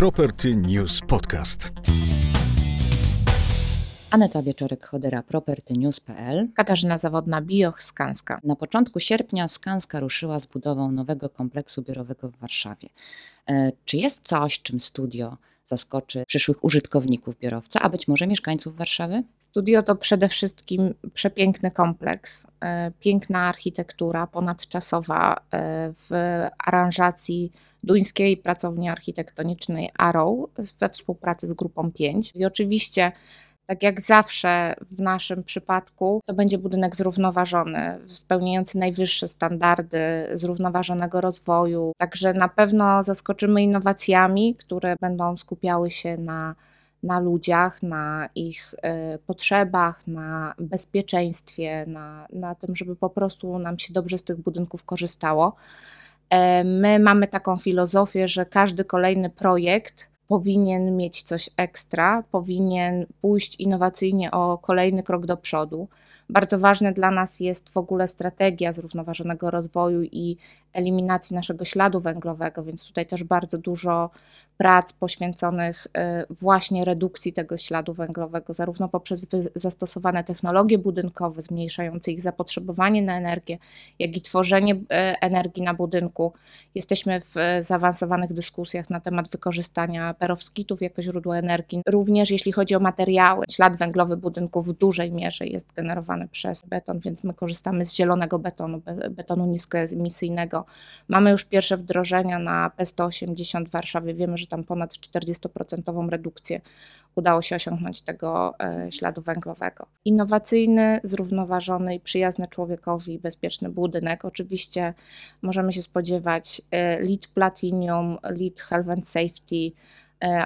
Property News Podcast. Aneta Wieczorek-Chodera, propertynews.pl. Katarzyna Zawodna, Bioch, Skanska. Na początku sierpnia Skanska ruszyła z budową nowego kompleksu biurowego w Warszawie. E, czy jest coś, czym studio zaskoczy przyszłych użytkowników biurowca, a być może mieszkańców Warszawy? Studio to przede wszystkim przepiękny kompleks, e, piękna architektura ponadczasowa e, w aranżacji duńskiej pracowni architektonicznej Arrow we współpracy z grupą 5. I oczywiście tak jak zawsze w naszym przypadku, to będzie budynek zrównoważony, spełniający najwyższe standardy zrównoważonego rozwoju. Także na pewno zaskoczymy innowacjami, które będą skupiały się na, na ludziach, na ich y, potrzebach, na bezpieczeństwie, na, na tym, żeby po prostu nam się dobrze z tych budynków korzystało. E, my mamy taką filozofię, że każdy kolejny projekt powinien mieć coś ekstra, powinien pójść innowacyjnie o kolejny krok do przodu. Bardzo ważne dla nas jest w ogóle strategia zrównoważonego rozwoju i eliminacji naszego śladu węglowego, więc tutaj też bardzo dużo prac poświęconych y, właśnie redukcji tego śladu węglowego, zarówno poprzez zastosowane technologie budynkowe zmniejszające ich zapotrzebowanie na energię, jak i tworzenie y, energii na budynku. Jesteśmy w zaawansowanych dyskusjach na temat wykorzystania perowskitów jako źródła energii. Również jeśli chodzi o materiały, ślad węglowy budynku w dużej mierze jest generowany przez beton, więc my korzystamy z zielonego betonu, betonu niskoemisyjnego. Mamy już pierwsze wdrożenia na P180 w Warszawie. Wiemy, że tam ponad 40% redukcję udało się osiągnąć tego e, śladu węglowego. Innowacyjny, zrównoważony i przyjazny człowiekowi bezpieczny budynek. Oczywiście możemy się spodziewać e, LEED Platinum, LEED Health and Safety,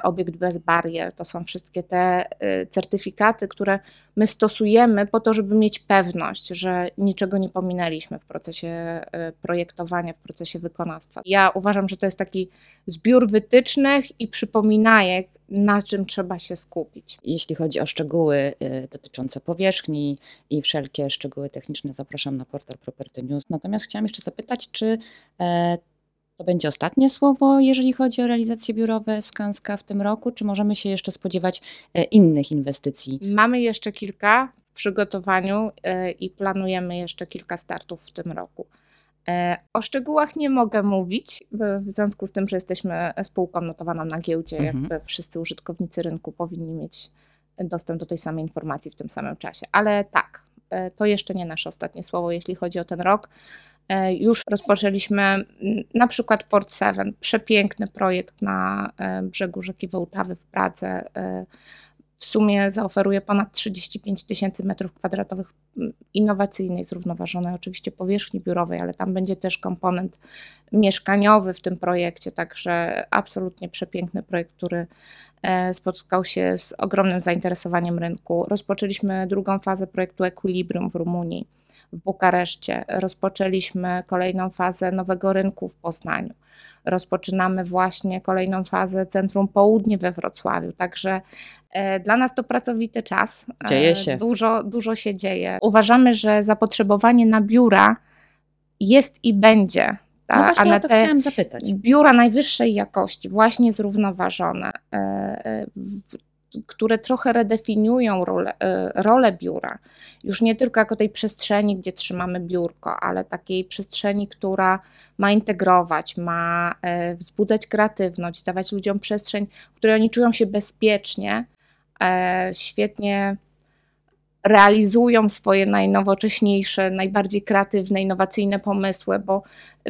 obiekt bez barier. To są wszystkie te e, certyfikaty, które my stosujemy po to, żeby mieć pewność, że niczego nie pominęliśmy w procesie e, projektowania, w procesie wykonawstwa. Ja uważam, że to jest taki zbiór wytycznych i przypominajek, na czym trzeba się skupić. Jeśli chodzi o szczegóły dotyczące powierzchni i wszelkie szczegóły techniczne, zapraszam na portal Property News. Natomiast chciałam jeszcze zapytać, czy to będzie ostatnie słowo, jeżeli chodzi o realizacje biurowe Skanska w tym roku, czy możemy się jeszcze spodziewać e, innych inwestycji? Mamy jeszcze kilka w przygotowaniu e, i planujemy jeszcze kilka startów w tym roku. E, o szczegółach nie mogę mówić, w związku z tym, że jesteśmy spółką notowaną na giełdzie, mhm. jakby wszyscy użytkownicy rynku powinni mieć dostęp do tej samej informacji w tym samym czasie. Ale tak, to jeszcze nie nasze ostatnie słowo, jeśli chodzi o ten rok. E, już rozpoczęliśmy na przykład Port Seven, przepiękny projekt na e, brzegu rzeki Wołtawy w Pradze. E, w sumie zaoferuje ponad 35 tysięcy metrów kwadratowych innowacyjnej, zrównoważonej oczywiście powierzchni biurowej, ale tam będzie też komponent mieszkaniowy w tym projekcie, także absolutnie przepiękny projekt, który spotkał się z ogromnym zainteresowaniem rynku. Rozpoczęliśmy drugą fazę projektu Equilibrium w Rumunii w Bukareszcie. Rozpoczęliśmy kolejną fazę nowego rynku w Poznaniu. Rozpoczynamy właśnie kolejną fazę Centrum Południe we Wrocławiu. Także e, dla nas to pracowity czas. E, dzieje się. Dużo, dużo się dzieje. Uważamy, że zapotrzebowanie na biura jest i będzie. Ta, no właśnie a na to chciałam zapytać. Biura najwyższej jakości, właśnie zrównoważone, e, które trochę redefiniują rolę, e, rolę biura. Już nie tylko jako tej przestrzeni, gdzie trzymamy biurko, ale takiej przestrzeni, która ma integrować, ma e, wzbudzać kreatywność, dawać ludziom przestrzeń, w której oni czują się bezpiecznie, e, świetnie realizują swoje najnowocześniejsze, najbardziej kreatywne, innowacyjne pomysły, bo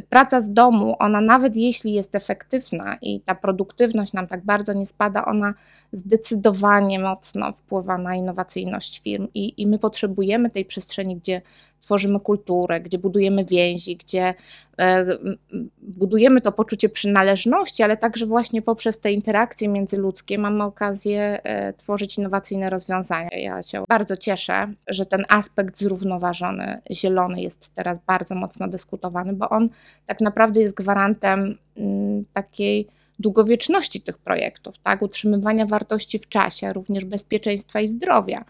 praca z domu, ona nawet jeśli jest efektywna i ta produktywność nam tak bardzo nie spada, ona zdecydowanie mocno wpływa na innowacyjność firm i, i my potrzebujemy tej przestrzeni, gdzie tworzymy kulturę, gdzie budujemy więzi, gdzie e, budujemy to poczucie przynależności, ale także właśnie poprzez te interakcje międzyludzkie mamy okazję e, tworzyć innowacyjne rozwiązania. Ja się bardzo cieszę, że ten aspekt zrównoważony, zielony jest teraz bardzo mocno dyskutowany, bo on tak naprawdę jest gwarantem mm, takiej długowieczności tych projektów, tak? utrzymywania wartości w czasie, również bezpieczeństwa i zdrowia.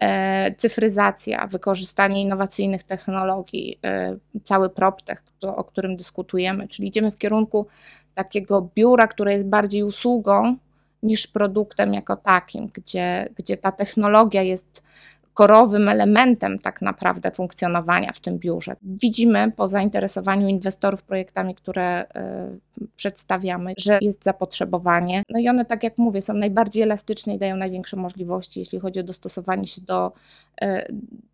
E, cyfryzacja, wykorzystanie innowacyjnych technologii, e, cały PropTech, o którym dyskutujemy, czyli idziemy w kierunku takiego biura, które jest bardziej usługą niż produktem jako takim, gdzie, gdzie ta technologia jest korowym elementem tak naprawdę funkcjonowania w tym biurze. Widzimy po zainteresowaniu inwestorów projektami, które y, przedstawiamy, że jest zapotrzebowanie. No i one, tak jak mówię, są najbardziej elastyczne i dają największe możliwości, jeśli chodzi o dostosowanie się do,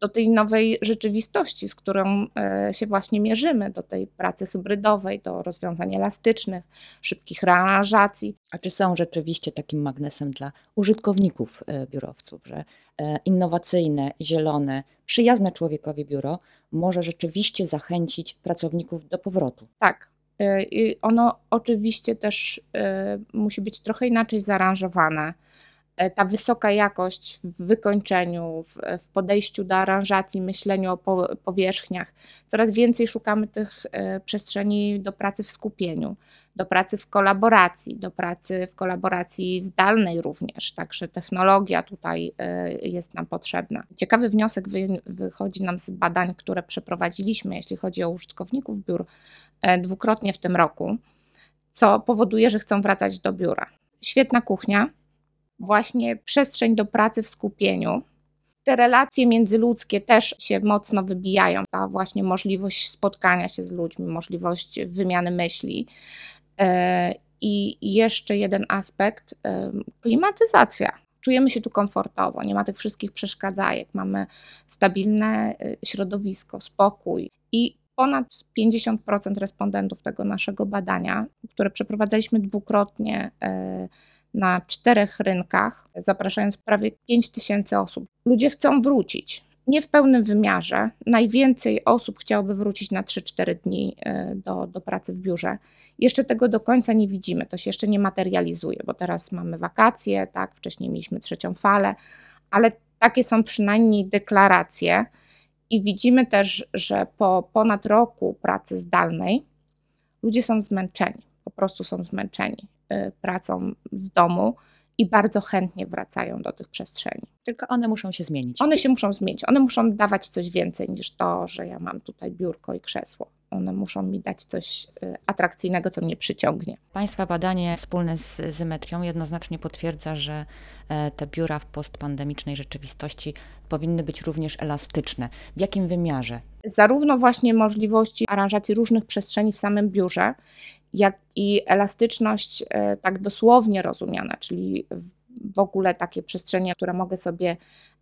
do tej nowej rzeczywistości, z którą y, się właśnie mierzymy, do tej pracy hybrydowej, do rozwiązań elastycznych, szybkich rearanżacji. A czy są rzeczywiście takim magnesem dla użytkowników biurowców, że innowacyjne, zielone, przyjazne człowiekowi biuro może rzeczywiście zachęcić pracowników do powrotu. Tak. I ono oczywiście też y, musi być trochę inaczej zaaranżowane. Y, ta wysoka jakość w wykończeniu, w, w podejściu do aranżacji, myśleniu o po, powierzchniach. Coraz więcej szukamy tych przestrzeni do pracy w skupieniu do pracy w kolaboracji, do pracy w kolaboracji zdalnej również, także technologia tutaj y, jest nam potrzebna. Ciekawy wniosek wychodzi nam z badań, które przeprowadziliśmy, jeśli chodzi o użytkowników biur e, dwukrotnie w tym roku, co powoduje, że chcą wracać do biura. Świetna kuchnia, właśnie przestrzeń do pracy w skupieniu, te relacje międzyludzkie też się mocno wybijają. Ta właśnie możliwość spotkania się z ludźmi, możliwość wymiany myśli. E, I jeszcze jeden aspekt e, klimatyzacja. Czujemy się tu komfortowo, nie ma tych wszystkich przeszkadzajek, mamy stabilne e, środowisko, spokój i ponad 50% respondentów tego naszego badania, które przeprowadzaliśmy dwukrotnie na czterech rynkach, zapraszając prawie 5 tysięcy osób. Ludzie chcą wrócić. Nie w pełnym wymiarze. Najwięcej osób chciałoby wrócić na 3-4 dni do, do pracy w biurze. Jeszcze tego do końca nie widzimy, to się jeszcze nie materializuje, bo teraz mamy wakacje, tak, wcześniej mieliśmy trzecią falę, ale takie są przynajmniej deklaracje i widzimy też, że po ponad roku pracy zdalnej ludzie są zmęczeni, po prostu są zmęczeni pracą z domu i bardzo chętnie wracają do tych przestrzeni. Tylko one muszą się zmienić. One się muszą zmienić. One muszą dawać coś więcej niż to, że ja mam tutaj biurko i krzesło. One muszą mi dać coś y, atrakcyjnego, co mnie przyciągnie. Państwa badanie wspólne z Zymetrią jednoznacznie potwierdza, że e, te biura w postpandemicznej rzeczywistości powinny być również elastyczne. W jakim wymiarze? Zarówno właśnie możliwości aranżacji różnych przestrzeni w samym biurze, jak i elastyczność e, tak dosłownie rozumiana, czyli w ogóle takie przestrzenie, które mogę sobie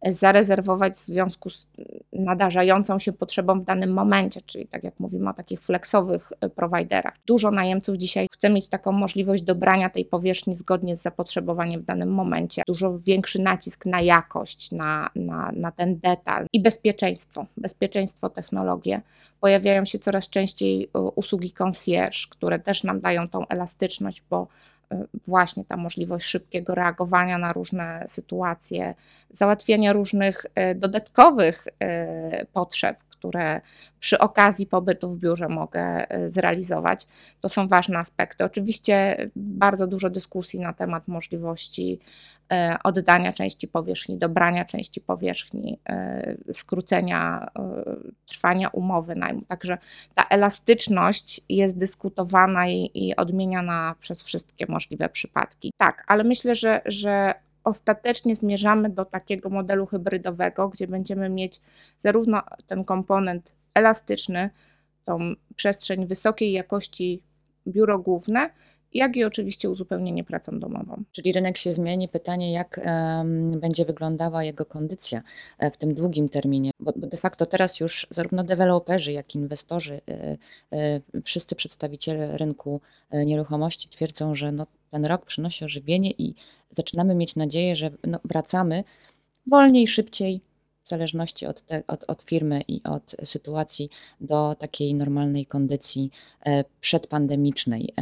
zarezerwować w związku z nadarzającą się potrzebą w danym momencie, czyli tak jak mówimy o takich flexowych e, prowajderach. Dużo najemców dzisiaj chce mieć taką możliwość dobrania tej powierzchni zgodnie z zapotrzebowaniem w danym momencie. Dużo większy nacisk na jakość, na, na, na ten detal i bezpieczeństwo, bezpieczeństwo, technologie. Pojawiają się coraz częściej e, usługi concierge, które też nam dają tą elastyczność, bo właśnie ta możliwość szybkiego reagowania na różne sytuacje, załatwiania różnych y, dodatkowych y, potrzeb, które przy okazji pobytu w biurze mogę zrealizować. To są ważne aspekty. Oczywiście bardzo dużo dyskusji na temat możliwości E, oddania części powierzchni, dobrania części powierzchni, e, skrócenia e, trwania umowy najmu. Także ta elastyczność jest dyskutowana i, i odmieniana przez wszystkie możliwe przypadki. Tak, ale myślę, że, że ostatecznie zmierzamy do takiego modelu hybrydowego, gdzie będziemy mieć zarówno ten komponent elastyczny, tą przestrzeń wysokiej jakości biuro główne, jak i oczywiście uzupełnienie pracą domową. Czyli rynek się zmieni. Pytanie, jak um, będzie wyglądała jego kondycja e, w tym długim terminie, bo, bo de facto teraz już zarówno deweloperzy, jak i inwestorzy, y, y, wszyscy przedstawiciele rynku nieruchomości twierdzą, że no, ten rok przynosi ożywienie i zaczynamy mieć nadzieję, że no, wracamy wolniej, szybciej, w zależności od, te, od, od firmy i od sytuacji do takiej normalnej kondycji e, przedpandemicznej.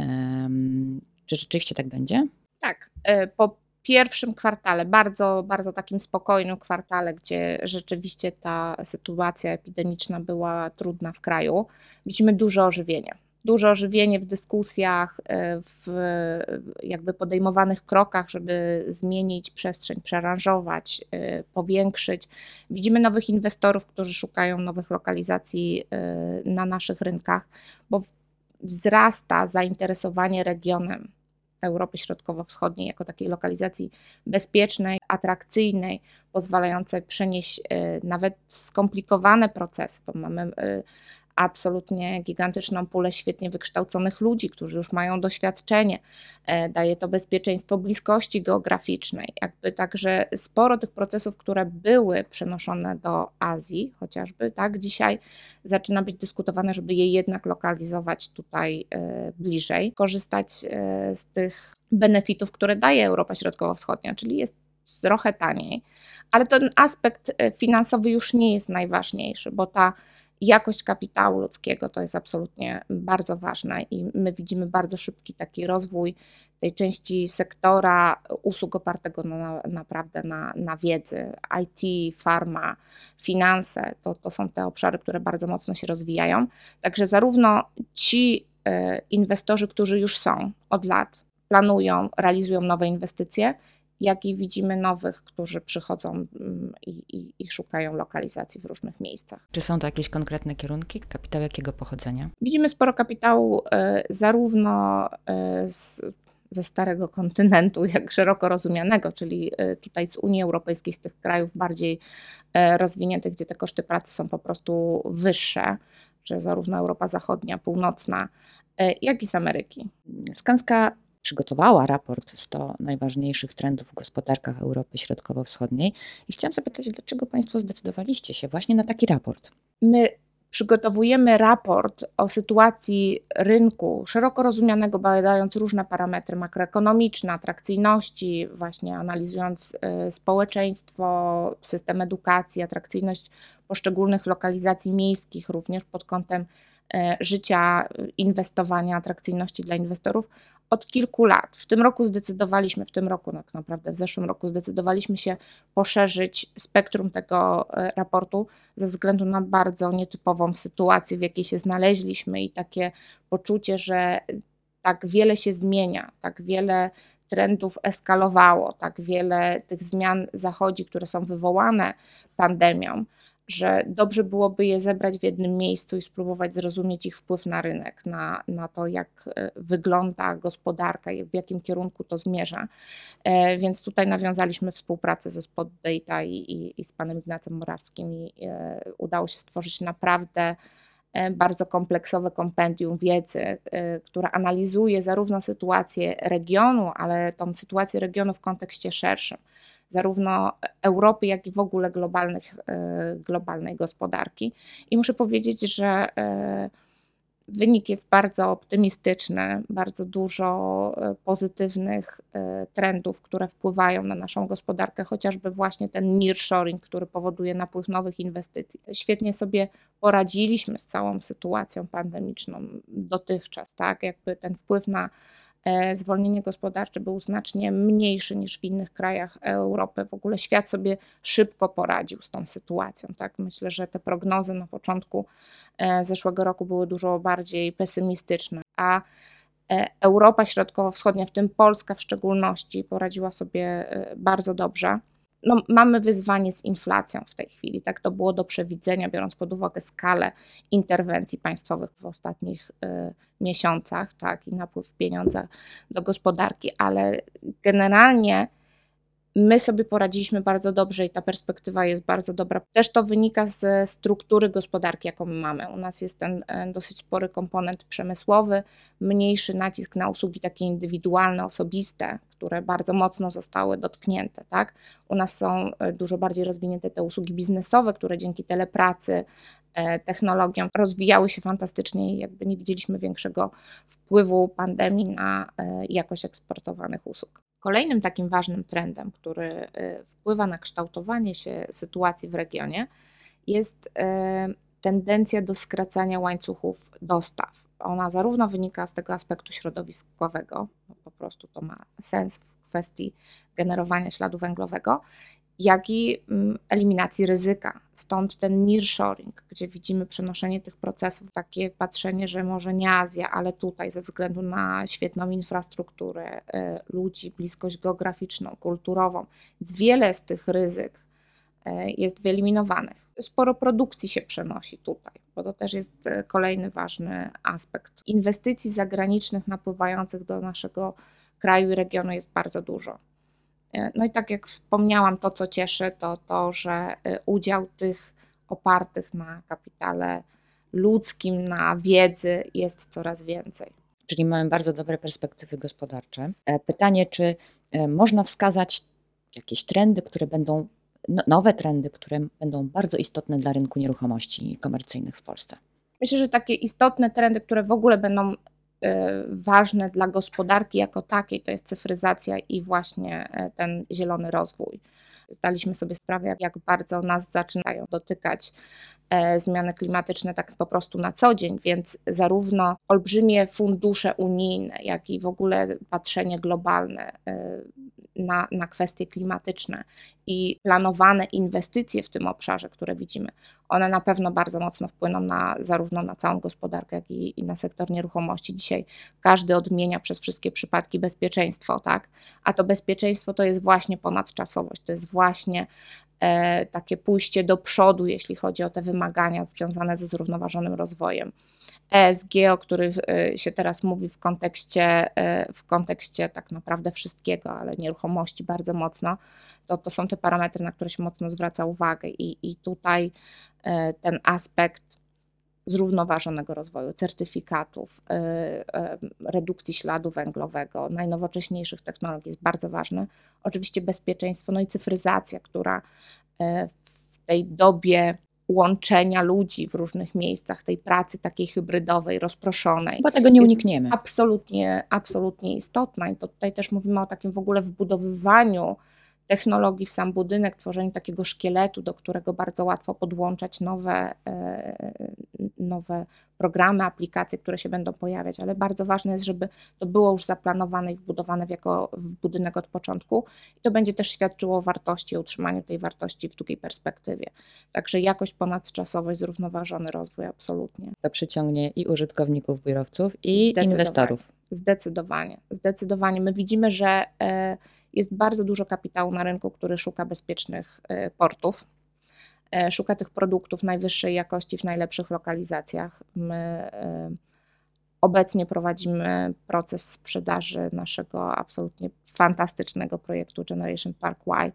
Czy rzeczywiście tak będzie? Tak. E, po pierwszym kwartale, bardzo, bardzo takim spokojnym kwartale, gdzie rzeczywiście ta sytuacja epidemiczna była trudna w kraju, widzimy duże ożywienie duże ożywienie w dyskusjach, e, w jakby podejmowanych krokach, żeby zmienić przestrzeń, przeranżować, e, powiększyć. Widzimy nowych inwestorów, którzy szukają nowych lokalizacji e, na naszych rynkach, bo wzrasta zainteresowanie regionem Europy Środkowo-Wschodniej jako takiej lokalizacji bezpiecznej, atrakcyjnej, pozwalającej przenieść nawet skomplikowane procesy, bo mamy absolutnie gigantyczną pulę świetnie wykształconych ludzi, którzy już mają doświadczenie. E, daje to bezpieczeństwo bliskości geograficznej. Jakby także sporo tych procesów, które były przenoszone do Azji chociażby, tak, dzisiaj zaczyna być dyskutowane, żeby je jednak lokalizować tutaj e, bliżej, korzystać e, z tych benefitów, które daje Europa Środkowo-Wschodnia, czyli jest trochę taniej, ale ten aspekt finansowy już nie jest najważniejszy, bo ta jakość kapitału ludzkiego to jest absolutnie bardzo ważne i my widzimy bardzo szybki taki rozwój tej części sektora usług opartego na, naprawdę na, na wiedzy. IT, farma, finanse to, to są te obszary, które bardzo mocno się rozwijają. Także zarówno ci e, inwestorzy, którzy już są od lat, planują, realizują nowe inwestycje, jak i widzimy nowych, którzy przychodzą mm, i, i, i, szukają lokalizacji w różnych miejscach. Czy są to jakieś konkretne kierunki? Kapitał jakiego pochodzenia? Widzimy sporo kapitału e, zarówno e, z, ze starego kontynentu, jak szeroko rozumianego, czyli e, tutaj z Unii Europejskiej, z tych krajów bardziej rozwiniętych, gdzie te koszty pracy są po prostu wyższe, że zarówno Europa Zachodnia, Północna, jak i z Ameryki. Skanska przygotowała raport 100 najważniejszych trendów w gospodarkach Europy Środkowo-Wschodniej i chciałam zapytać, dlaczego Państwo zdecydowaliście się właśnie na taki raport? My przygotowujemy raport o sytuacji rynku, szeroko rozumianego, badając różne parametry makroekonomiczne, atrakcyjności, właśnie analizując y, społeczeństwo, system edukacji, atrakcyjność poszczególnych lokalizacji miejskich, również pod kątem E, życia, inwestowania, atrakcyjności dla inwestorów od kilku lat. W tym roku zdecydowaliśmy, w tym roku tak naprawdę, w zeszłym roku zdecydowaliśmy się poszerzyć spektrum tego e, raportu ze względu na bardzo nietypową sytuację, w jakiej się znaleźliśmy i takie poczucie, że tak wiele się zmienia, tak wiele trendów eskalowało, tak wiele tych zmian zachodzi, które są wywołane pandemią że dobrze byłoby je zebrać w jednym miejscu i spróbować zrozumieć ich wpływ na rynek, na, na to, jak e, wygląda gospodarka w jakim kierunku to zmierza. E, więc tutaj nawiązaliśmy współpracę ze Spot Data i, i, i z panem Ignacem Morawskim i e, udało się stworzyć naprawdę bardzo kompleksowe kompendium wiedzy, która analizuje zarówno sytuację regionu, ale tą sytuację regionu w kontekście szerszym zarówno Europy, jak i w ogóle globalnych, e, globalnej gospodarki. I muszę powiedzieć, że e, wynik jest bardzo optymistyczny, bardzo dużo e, pozytywnych trendów, które wpływają na naszą gospodarkę, chociażby właśnie ten nearshoring, który powoduje napływ nowych inwestycji. Świetnie sobie poradziliśmy z całą sytuacją pandemiczną dotychczas, tak? Jakby ten wpływ na zwolnienie gospodarcze był znacznie mniejszy niż w innych krajach Europy. W ogóle świat sobie szybko poradził z tą sytuacją. Tak? Myślę, że te prognozy na początku e, zeszłego roku były dużo bardziej pesymistyczne, a e, Europa Środkowo-Wschodnia, w tym Polska w szczególności, poradziła sobie bardzo dobrze no, mamy wyzwanie z inflacją w tej chwili. Tak to było do przewidzenia, biorąc pod uwagę skalę interwencji państwowych w ostatnich y, miesiącach, tak, i napływ pieniądza do gospodarki, ale generalnie My sobie poradziliśmy bardzo dobrze i ta perspektywa jest bardzo dobra. Też to wynika ze struktury gospodarki, jaką mamy. U nas jest ten e, dosyć spory komponent przemysłowy, mniejszy nacisk na usługi takie indywidualne, osobiste, które bardzo mocno zostały dotknięte. Tak? U nas są e, dużo bardziej rozwinięte te usługi biznesowe, które dzięki telepracy, e, technologiom rozwijały się fantastycznie i jakby nie widzieliśmy większego wpływu pandemii na jakość eksportowanych usług. Kolejnym takim ważnym trendem, który y, wpływa na kształtowanie się sytuacji w regionie, jest y, tendencja do skracania łańcuchów dostaw. Ona zarówno wynika z tego aspektu środowiskowego, po prostu to ma sens w kwestii generowania śladu węglowego, jak i mm, eliminacji ryzyka. Stąd ten nearshoring, gdzie widzimy przenoszenie tych procesów, takie patrzenie, że może nie Azja, ale tutaj ze względu na świetną infrastrukturę y, ludzi, bliskość geograficzną, kulturową, wiele z tych ryzyk e, jest wyeliminowanych. Sporo produkcji się przenosi tutaj, bo to też jest e, kolejny ważny aspekt. Inwestycji zagranicznych napływających do naszego kraju i regionu jest bardzo dużo. E, no i tak jak wspomniałam, to co cieszy, to to, że udział tych opartych na kapitale ludzkim, na wiedzy jest coraz więcej. Czyli mamy bardzo dobre perspektywy gospodarcze. Pytanie, czy można wskazać jakieś trendy, które będą, no, nowe trendy, które będą bardzo istotne dla rynku nieruchomości komercyjnych w Polsce? Myślę, że takie istotne trendy, które w ogóle będą e, ważne dla gospodarki jako takiej, to jest cyfryzacja i właśnie e, ten zielony rozwój. Zdaliśmy sobie sprawę, jak bardzo nas zaczynają dotykać e, zmiany klimatyczne tak po prostu na co dzień, więc zarówno olbrzymie fundusze unijne, jak i w ogóle patrzenie globalne na, na kwestie klimatyczne i planowane inwestycje w tym obszarze, które widzimy, one na pewno bardzo mocno wpłyną na, zarówno na całą gospodarkę, jak i, i na sektor nieruchomości. Dzisiaj każdy odmienia przez wszystkie przypadki bezpieczeństwo, tak? A to bezpieczeństwo to jest właśnie ponadczasowość, to jest właśnie takie pójście do przodu, jeśli chodzi o te wymagania związane ze zrównoważonym rozwojem. ESG, o których e, się teraz mówi w kontekście, e, w kontekście tak naprawdę wszystkiego, ale nieruchomości bardzo mocno, to, to są te parametry, na które się mocno zwraca uwagę i, i tutaj e, ten aspekt zrównoważonego rozwoju, certyfikatów, redukcji śladu węglowego, najnowocześniejszych technologii jest bardzo ważny. Oczywiście bezpieczeństwo, no i cyfryzacja, która w tej dobie łączenia ludzi w różnych miejscach, tej pracy takiej hybrydowej, rozproszonej. Bo tego nie unikniemy. Absolutnie, absolutnie istotna i to tutaj też mówimy o takim w ogóle wbudowywaniu technologii w sam budynek, tworzeniu takiego szkieletu, do którego bardzo łatwo podłączać nowe, e, nowe programy, aplikacje, które się będą pojawiać, ale bardzo ważne jest, żeby to było już zaplanowane i wbudowane w, jako, w budynek od początku i to będzie też świadczyło o wartości, o utrzymaniu tej wartości w długiej perspektywie. Także jakość ponadczasowość, zrównoważony rozwój absolutnie. To przyciągnie i użytkowników, biurowców i inwestorów. Zdecydowanie, zdecydowanie. My widzimy, że e, jest bardzo dużo kapitału na rynku, który szuka bezpiecznych e, portów. E, szuka tych produktów najwyższej jakości w najlepszych lokalizacjach. My e, obecnie prowadzimy proces sprzedaży naszego absolutnie fantastycznego projektu Generation Park Y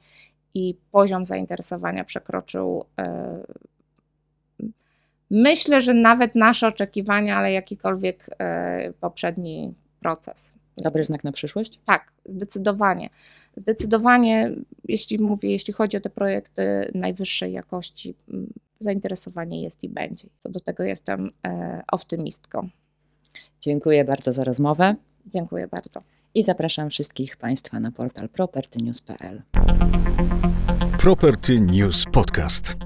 i poziom zainteresowania przekroczył myślę, że nawet nasze oczekiwania, ale jakikolwiek poprzedni proces. Dobry znak na przyszłość? Tak, zdecydowanie. Zdecydowanie, jeśli mówię, jeśli chodzi o te projekty najwyższej jakości, mm, zainteresowanie jest i będzie. Co do tego jestem e, optymistką. Dziękuję bardzo za rozmowę. Dziękuję bardzo. I zapraszam wszystkich Państwa na portal propertynews.pl. Property News Podcast.